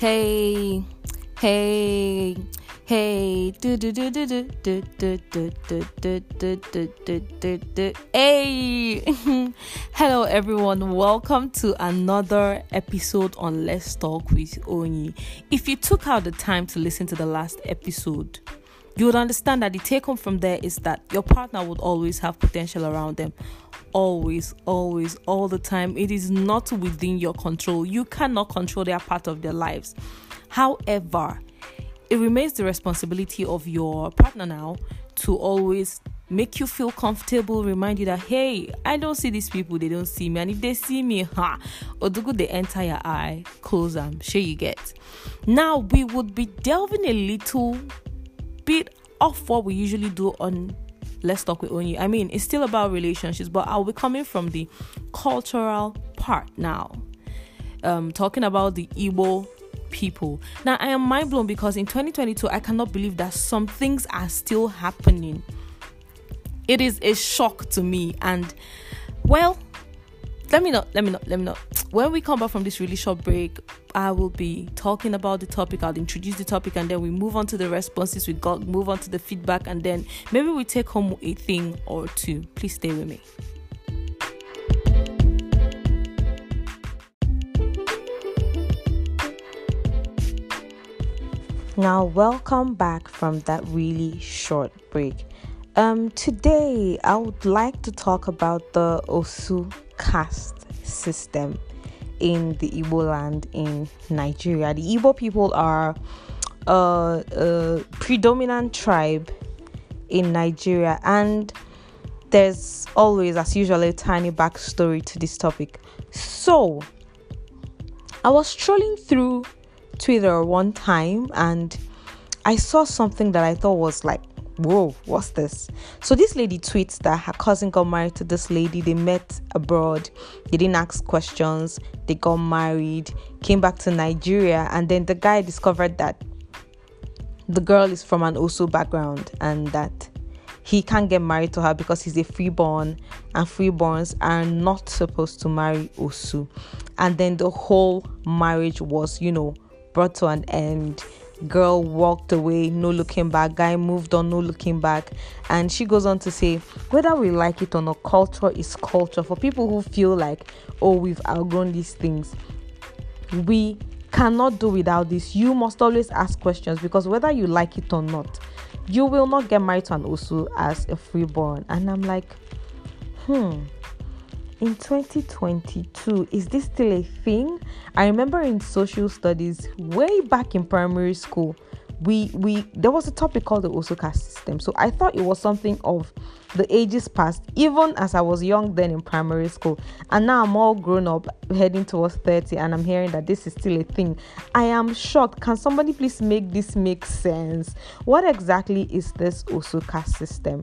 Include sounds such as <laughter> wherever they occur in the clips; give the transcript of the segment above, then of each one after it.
Hey, hey, hey, do do do do do do do do do do do do do do Hey, hello everyone. Welcome to another episode on Let's Talk with Onyi. If you took out the time to listen to the last episode, you would understand that the take home from there is that your partner would always have potential around them always, always, all the time. It is not within your control. You cannot control their part of their lives. However, it remains the responsibility of your partner now to always make you feel comfortable, remind you that hey, I don't see these people, they don't see me, and if they see me, ha, Odugu they enter your eye, close them, sure you get. Now we would be delving a little bit off what we usually do on let's talk with Onyi. I mean, it's still about relationships, but I'll be coming from the cultural part now. Um, talking about the Igbo people. Now, I am mind blown because in 2022, I cannot believe that some things are still happening. It is a shock to me, and well, let me know, let me know, let me know. When we come back from this really short break, I will be talking about the topic. I'll introduce the topic and then we move on to the responses we got, move on to the feedback, and then maybe we take home a thing or two. Please stay with me. Now, welcome back from that really short break. Um, today, I would like to talk about the Osu caste system in the Igbo land in Nigeria. The Igbo people are a, a predominant tribe in Nigeria, and there's always, as usual, a tiny backstory to this topic. So, I was strolling through Twitter one time and I saw something that I thought was like whoa, what's this? So this lady tweets that her cousin got married to this lady. They met abroad. They didn't ask questions. They got married, came back to Nigeria, and then the guy discovered that the girl is from an Osu background and that he can't get married to her because he's a freeborn and freeborns are not supposed to marry Osu. And then the whole marriage was, you know, brought to an end girl walked away, no looking back. Guy moved on, no looking back. And she goes on to say, whether we like it or not, culture is culture. For people who feel like, oh, we've outgrown these things, we cannot do without this. You must always ask questions because whether you like it or not, you will not get married to an Osu as a freeborn. And I'm like, hmm in 2022 is this still a thing? I remember in social studies way back in primary school we we there was a topic called the caste system. So i thought it was something of the ages past even as i was young then in primary school. And now i'm all grown up heading towards 30 and i'm hearing that this is still a thing. I am shocked. Can somebody please make this make sense? What exactly is this caste system?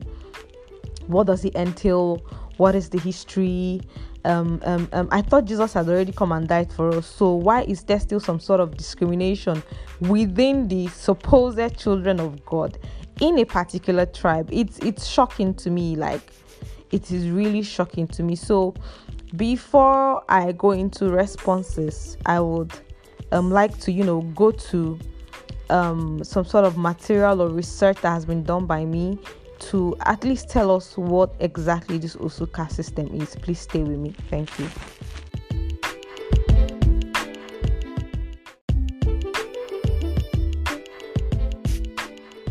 What does it entail what is the history um, um, um, I thought Jesus had already come and died for us. So why is there still some sort of discrimination within the supposed children of God in a particular tribe? It's it's shocking to me. Like it is really shocking to me. So before I go into responses, I would um like to you know go to um some sort of material or research that has been done by me to at least tell us what exactly this Osu caste system is. Please stay with me. Thank you.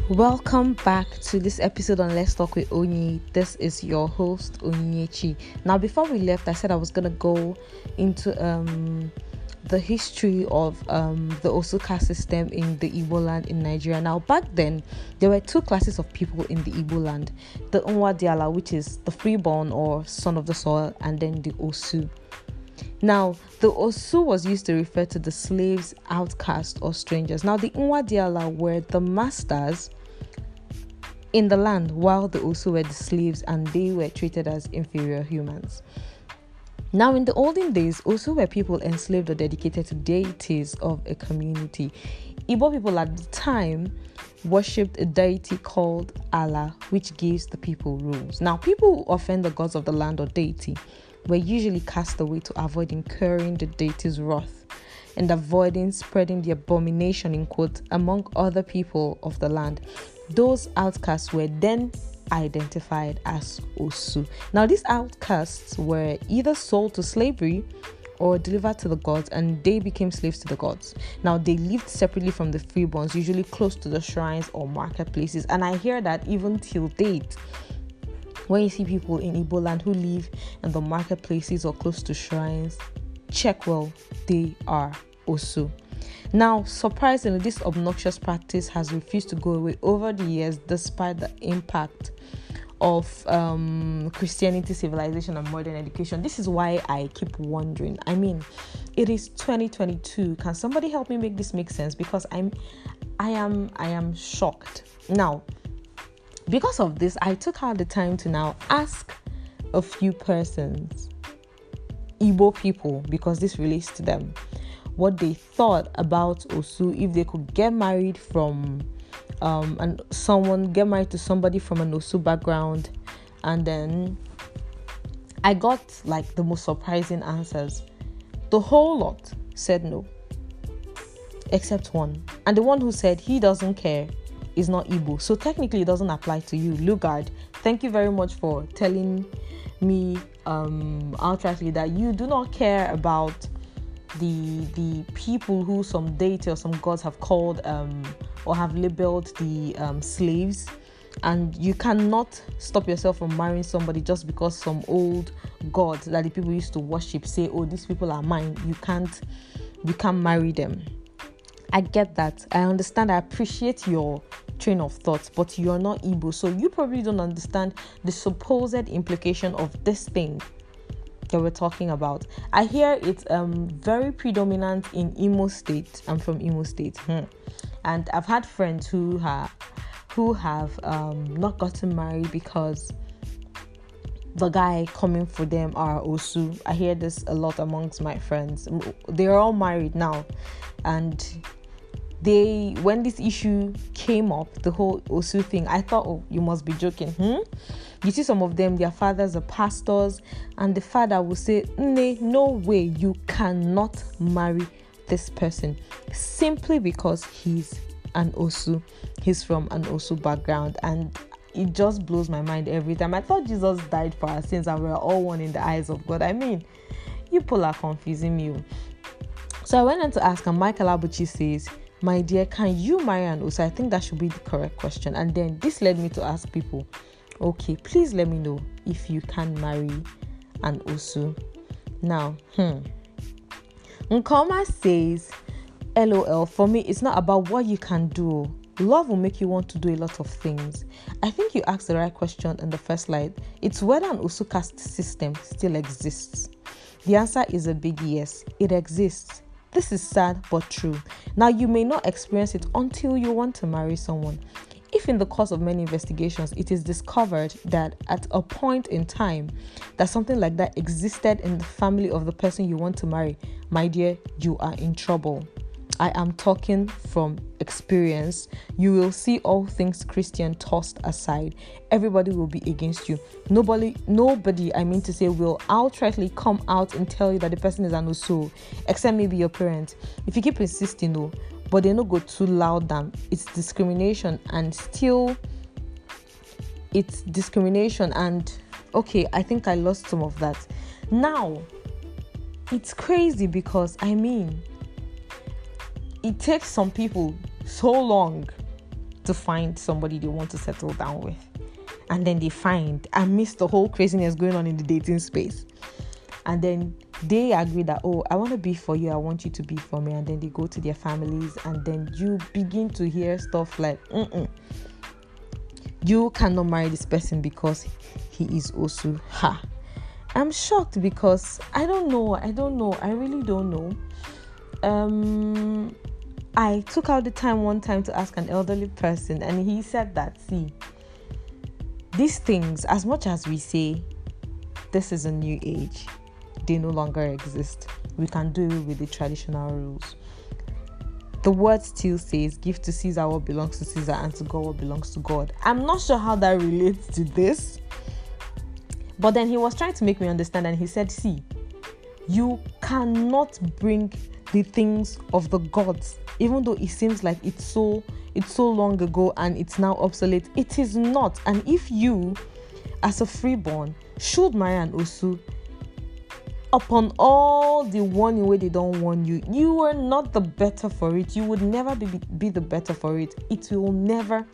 Welcome back to this episode on Let's Talk with Onyi. This is your host Onyinyechi. Now, before we left, I said I was gonna go into um the history of um, the Osu caste system in the Igbo land in Nigeria. Now, back then, there were two classes of people in the Igbo land the Unwa Diala, which is the freeborn or son of the soil, and then the Osu. Now, the Osu was used to refer to the slaves, outcasts, or strangers. Now, the Unwa Diala were the masters in the land, while the Osu were the slaves and they were treated as inferior humans. Now, in the olden days, also were people enslaved or dedicated to deities of a community. Igbo people at the time worshipped a deity called Ala, which gives the people rules. Now, people who offend the gods of the land or deity were usually cast away to avoid incurring the deity's wrath. and avoiding spreading the abomination in quote among other people of the land. Those outcasts were then identified as Osu. Now, these outcasts were either sold to slavery or delivered to the gods, and they became slaves to the gods. Now, they lived separately from the freeborns, usually close to the shrines or marketplaces, and I hear that even till date. When you see people in Igbo land who live in the marketplaces or close to shrines, check well, they are Osu. Now, surprisingly, this obnoxious practice has refused to go away over the years despite the impact of um, Christianity, civilization, and modern education. This is why I keep wondering. I mean, it is 2022. Can somebody help me make this make sense? Because I'm, I am, I am shocked. Now, because of this, I took out the time to now ask a few persons, Igbo people, because this relates to them, what they thought about Osu if they could get married from um, and someone get married to somebody from an Osu background, and then I got like the most surprising answers. The whole lot said no, except one, and the one who said he doesn't care is not Igbo, so technically it doesn't apply to you. Lugard, thank you very much for telling me um, outrightly that you do not care about the the people who some deity or some gods have called um, or have labeled the um, slaves. And you cannot stop yourself from marrying somebody just because some old god that the people used to worship say oh these people are mine. You can't you can't marry them. I get that. I understand. I appreciate your train of thought but you're not Igbo so you probably don't understand the supposed implication of this thing that we're talking about. I hear it's um very predominant in Imo State. I'm from Imo State, hmm. and I've had friends who have who have um, not gotten married because the guy coming for them are Osu. I hear this a lot amongst my friends. They're all married now, and they when this issue came up, the whole Osu thing, I thought, oh, you must be joking. Hmm? You see some of them, their fathers are pastors, and the father will say, Nay, no way, you cannot marry this person simply because he's an Osu. He's from an Osu background, and it just blows my mind every time. I thought Jesus died for our sins and we're all one in the eyes of God. I mean, you people are confusing me. Oh. So I went on to ask, and Michael Abuchi says, My dear, can you marry an Osu? I think that should be the correct question. And then this led me to ask people, okay please let me know if you can marry an osu. Now hmm. Nkoma says lol for me it's not about what you can do. Love will make you want to do a lot of things. I think you asked the right question in the first slide. It's whether an osu caste system still exists. The answer is a big yes. It exists. This is sad but true. Now, you may not experience it until you want to marry someone. If in the course of many investigations it is discovered that at a point in time that something like that existed in the family of the person you want to marry, my dear, you are in trouble. I am talking from experience. You will see all things Christian tossed aside. Everybody will be against you. Nobody, nobody, I mean to say, will outrightly come out and tell you that the person is an Osu, except maybe your parents. If you keep insisting, no, but they don't go too loud than it's discrimination and still it's discrimination and okay i think i lost some of that. Now it's crazy because i mean it takes some people so long to find somebody they want to settle down with. And then they find amidst the whole craziness going on in the dating space. And then they agree that oh i want to be for you i want you to be for me and then they go to their families and then you begin to hear stuff like Mm-mm. you cannot marry this person because he is Osu ha i'm shocked because i don't know i don't know i really don't know um i took out the time one time to ask an elderly person and he said that see these things as much as we say this is a new age they no longer exist. We can do it with the traditional rules. The word still says, Give to Caesar what belongs to Caesar and to God what belongs to God. I'm not sure how that relates to this. But then he was trying to make me understand, and he said, See, you cannot bring the things of the gods even though it seems like it's so it's so long ago and it's now obsolete it is not and if you as a freeborn should marry an osu upon all the warning way they don't warn you you are not the better for it. You would never be, be the better for it. It will never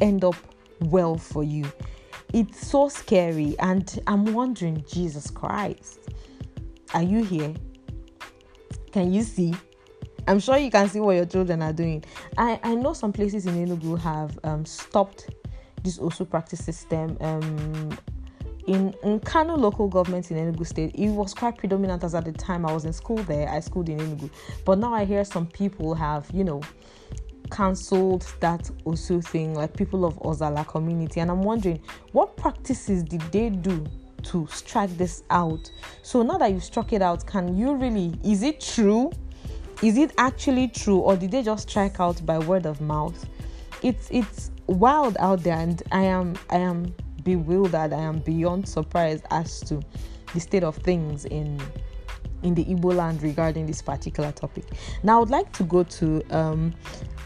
end up well for you. It's so scary and i'm wondering jesus christ are you here? Can you see? I'm sure you can see what your children are doing. I i know some places in enugu have um, stopped this osu practice system um, in, Nkanu local government in Enugu state, it was quite predominant as at the time I was in school there. I schooled in Enugu. But now I hear some people have, you know, cancelled that Osu thing, like people of Ozalla community. And I'm wondering, what practices did they do to strike this out? So now that you've struck it out, can you really, is it true? Is it actually true? Or did they just strike out by word of mouth? It's it's wild out there and I am I am bewildered. I am beyond surprised as to the state of things in in the Igbo land regarding this particular topic. Now, I would like to go to um,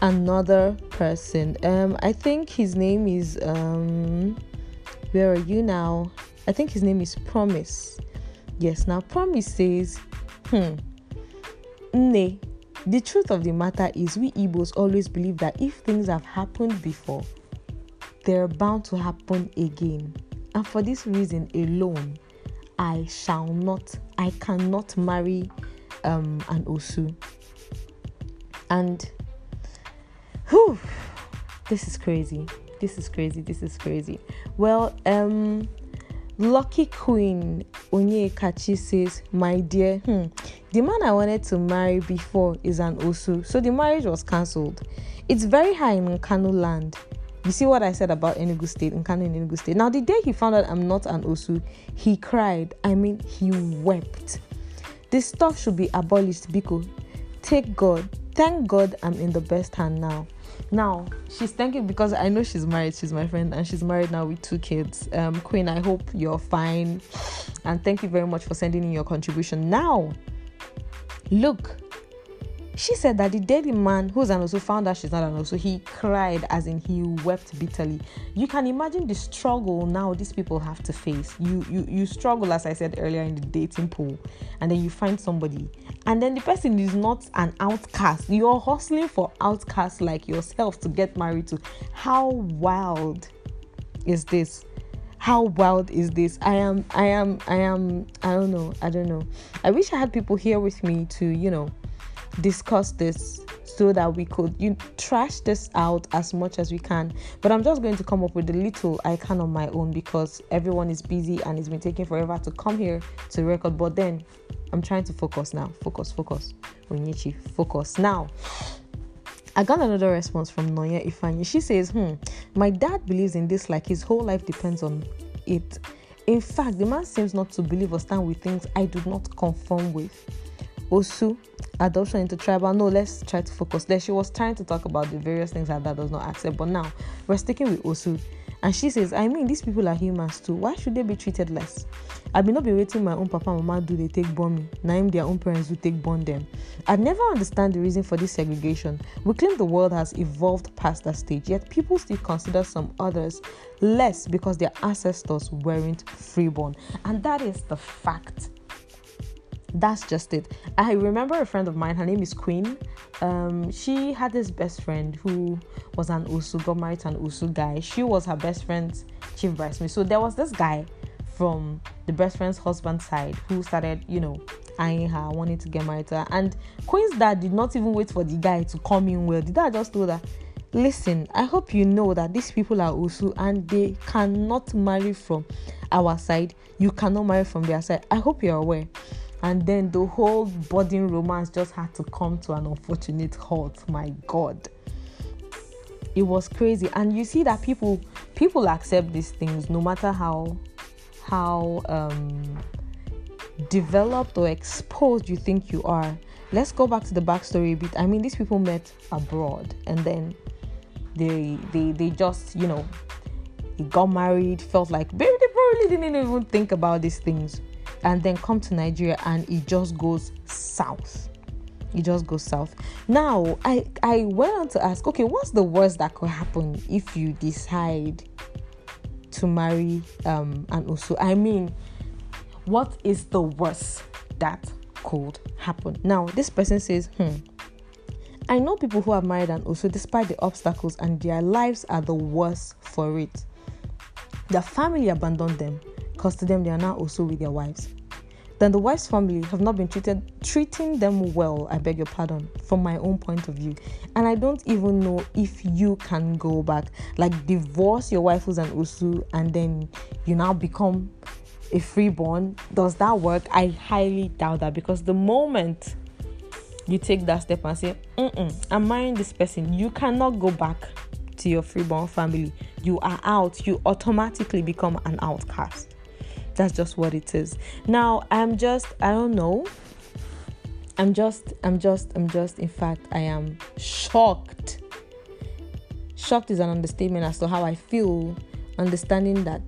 another person. Um, I think his name is um, where are you now? I think his name is Promise. Yes. Now, Promise says, hmm, Nay, the truth of the matter is, we Igbos always believe that if things have happened before, they're bound to happen again. And for this reason alone, I shall not, I cannot marry um, an Osu. And whew, this is crazy. This is crazy. This is crazy. Well, um, Lucky Queen Onyekachi says, My dear, hmm, the man I wanted to marry before is an Osu, so the marriage was cancelled. It's very high in Nkanu land. You see what I said about Enugu State and Nkanu in Enugu State. Now, the day he found out I'm not an Osu, he cried. I mean, he wept. This stuff should be abolished, Biko. Take God. Thank God I'm in the best hand now. Now, she's thanking because I know she's married. She's my friend and she's married now with two kids. Um, Queen, I hope you're fine. And thank you very much for sending in your contribution. Now, look, she said that the daily man who's an Osu, found out she's not an Osu. He cried, as in he wept bitterly. You can imagine the struggle now these people have to face. You you you struggle, as I said earlier, in the dating pool, and then you find somebody, and then the person is not an outcast. You're hustling for outcasts like yourself to get married to. How wild is this? how wild is this i am i am i am i don't know i don't know i wish i had people here with me to you know discuss this so that we could you trash this out as much as we can. But I'm just going to come up with a little I can on my own because everyone is busy and it's been taking forever to come here to record. But then I'm trying to focus now. Focus, focus. Onyinyechi, focus. Now I got another response from Noya Ifani. She says, Hmm, my dad believes in this like his whole life depends on it. In fact, the man seems not to believe or stand with things I do not conform with. Osu, adoption into tribal. No, let's try to focus there. She was trying to talk about the various things that that does not accept, but now we're sticking with Osu. And she says, I mean, these people are humans too. Why should they be treated less? I be not be waiting my own papa and mama do they take born me. Now their own parents do take born them. I never understand the reason for this segregation. We claim the world has evolved past that stage, yet people still consider some others less because their ancestors weren't freeborn. And that is the fact that's just it. I remember a friend of mine, her name is Queen. Um, she had this best friend who was an Osu, got married to an Osu guy. She was her best friend's chief bridesmaid. So there was this guy from the best friend's husband side who started, you know, eyeing her, wanting to get married to her. And Queen's dad did not even wait for the guy to come in well. The dad just told her, Listen, I hope you know that these people are Osu and they cannot marry from our side. You cannot marry from their side. I hope you're aware and then the whole budding romance just had to come to an unfortunate halt. My god. It was crazy. And you see that people people accept these things no matter how how um, developed or exposed you think you are. Let's go back to the backstory a bit. I mean these people met abroad and then they they they just you know got married felt like they probably didn't even think about these things and then come to Nigeria and it just goes south. it just goes south. Now, I I went on to ask, okay, what's the worst that could happen if you decide to marry um Osu I mean, what is the worst that could happen? Now, this person says, hmm. I know people who have married and Osu despite the obstacles and their lives are the worst for it. Their family abandoned them because to them they are now also with their wives. Then the wife's family have not been treated treating them well i beg your pardon from my own point of view. And i don't even know if you can go back like divorce your wife who's an osu and then you now become a freeborn. Does that work? I highly doubt that because the moment you take that step and say Mm-mm, i'm marrying this person you cannot go back to your freeborn family. You are out. You automatically become an outcast that's just what it is. Now i'm just i don't know. I'm just i'm just i'm just in fact i am shocked. Shocked is an understatement as to how i feel understanding that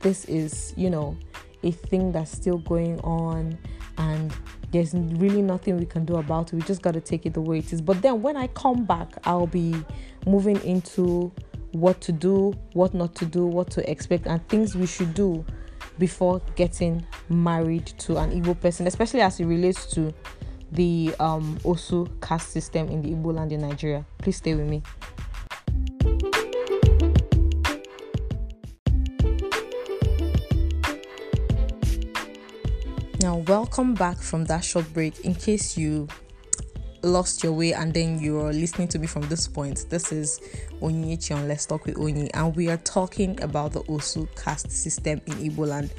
this is you know a thing that's still going on and there's really nothing we can do about it. We just got to take it the way it is. But then when i come back i'll be moving into what to do what not to do what to expect and things we should do before getting married to an Igbo person, especially as it relates to the um, Osu caste system in the Igbo land in Nigeria. Please stay with me. Now, welcome back from that short break. In case you lost your way and then you're listening to me from this point, this is Onyinyechi on Let's Talk with Onyi, and we are talking about the Osu caste system in Igbo land.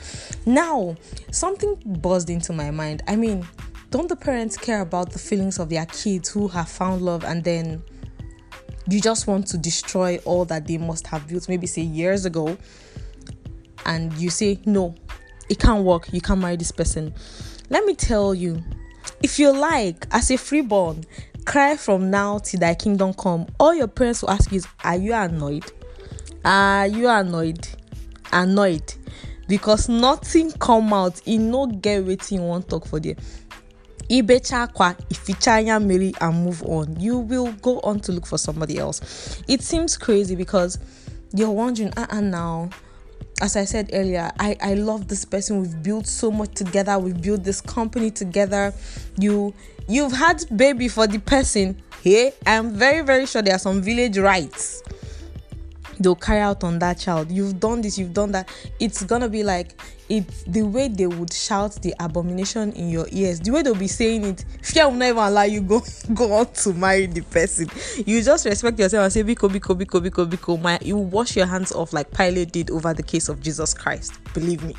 Now, something buzzed into my mind. I mean, don't the parents care about the feelings of their kids who have found love and then you just want to destroy all that they must have built, maybe say years ago, and you say, No, it can't work, you can't marry this person. Let me tell you, if you like, as a freeborn, cry from now till thy kingdom come. All your parents will ask you is, Are you annoyed? Are you annoyed? Annoyed. Because nothing come out, e no get wetin you wan talk for there. Ibecha kwa ifichanya Mary and move on. You will go on to look for somebody else. It seems crazy because you're wondering, ah, uh-uh, now as I said earlier, I, I love this person. We've built so much together. We've built this company together. You you've had baby for the person. Hey, I'm very, very sure there are some village rights they'll carry out on that child. You've done this, you've done that. It's gonna be like it's the way they would shout the abomination in your ears, the way they'll be saying it. Fear will never allow you go <laughs> go on to marry the person. You just respect yourself and say, Biko, Biko, Biko, Biko, Biko. My you wash your hands off like Pilate did over the case of Jesus Christ. Believe me.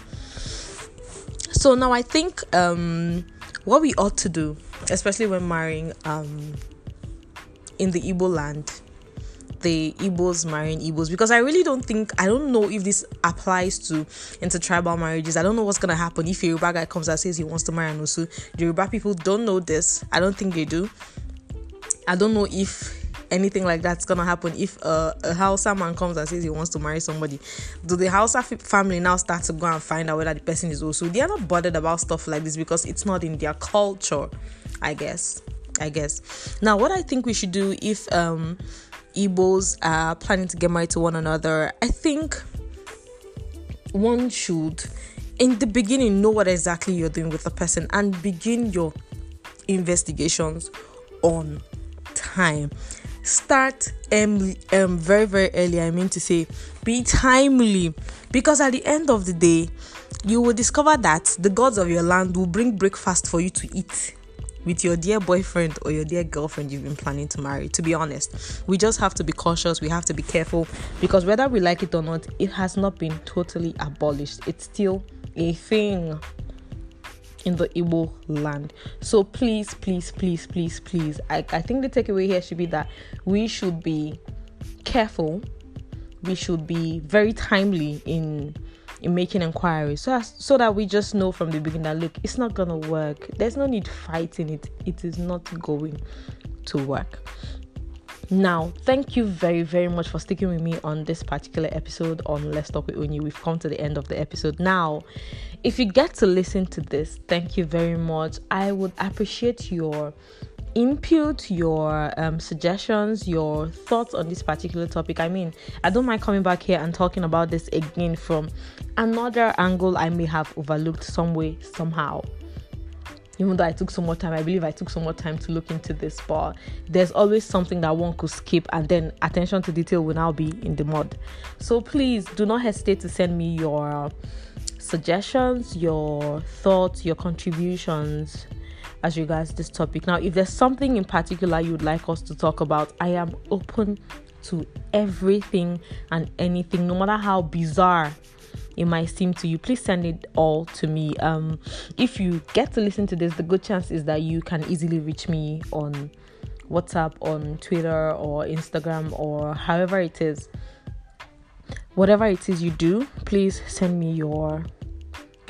So now I think um what we ought to do, especially when marrying um in the Igbo land the Igbos marrying Igbos because I really don't think I don't know if this applies to intertribal marriages. I don't know what's gonna happen if a Yoruba guy comes and says he wants to marry an Osu. The Yoruba people don't know this. I don't think they do. I don't know if anything like that's gonna happen if uh, a Hausa man comes and says he wants to marry somebody. Do the Hausa family now start to go and find out whether the person is Osu? They are not bothered about stuff like this because it's not in their culture. I guess. I guess. Now, what I think we should do if um Igbos are planning to get married to one another, I think one should, in the beginning, know what exactly you're doing with the person and begin your investigations on time. Start um, um very very early. I mean to say, be timely because at the end of the day, you will discover that the gods of your land will bring breakfast for you to eat with your dear boyfriend or your dear girlfriend you've been planning to marry. To be honest, we just have to be cautious, we have to be careful because whether we like it or not, it has not been totally abolished. It's still a thing in the Igbo land. So please, please, please, please, please. I, I think the takeaway here should be that we should be careful, we should be very timely in in making inquiries so as, so that we just know from the beginning that look it's not gonna work there's no need fighting it it is not going to work now, thank you very, very much for sticking with me on this particular episode on Let's Talk with Onyi. We've come to the end of the episode. Now, if you get to listen to this, thank you very much. I would appreciate your input, your um, suggestions, your thoughts on this particular topic. I mean, I don't mind coming back here and talking about this again from another angle I may have overlooked some way, somehow. Even though I took so much time, I believe I took so much time to look into this, but there's always something that one could skip, and then attention to detail will now be in the mud. So please do not hesitate to send me your suggestions, your thoughts, your contributions as regards this topic. Now, if there's something in particular you would like us to talk about, I am open to everything and anything, no matter how bizarre it might seem to you. Please send it all to me. Um, if you get to listen to this, the good chance is that you can easily reach me on WhatsApp, on Twitter, or Instagram, or however it is. Whatever it is you do, please send me your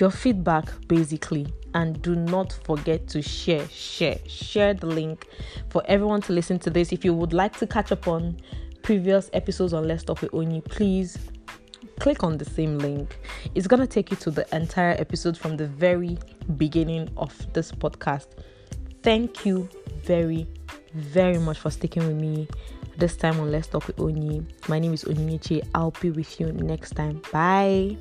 your feedback basically and do not forget to share share share the link for everyone to listen to this. If you would like to catch up on previous episodes on let's talk with onyi please click on the same link. It's going to take you to the entire episode from the very beginning of this podcast. Thank you very very much for sticking with me this time on let's talk with onyi my name is onyinyechi i'll be with you next time. Bye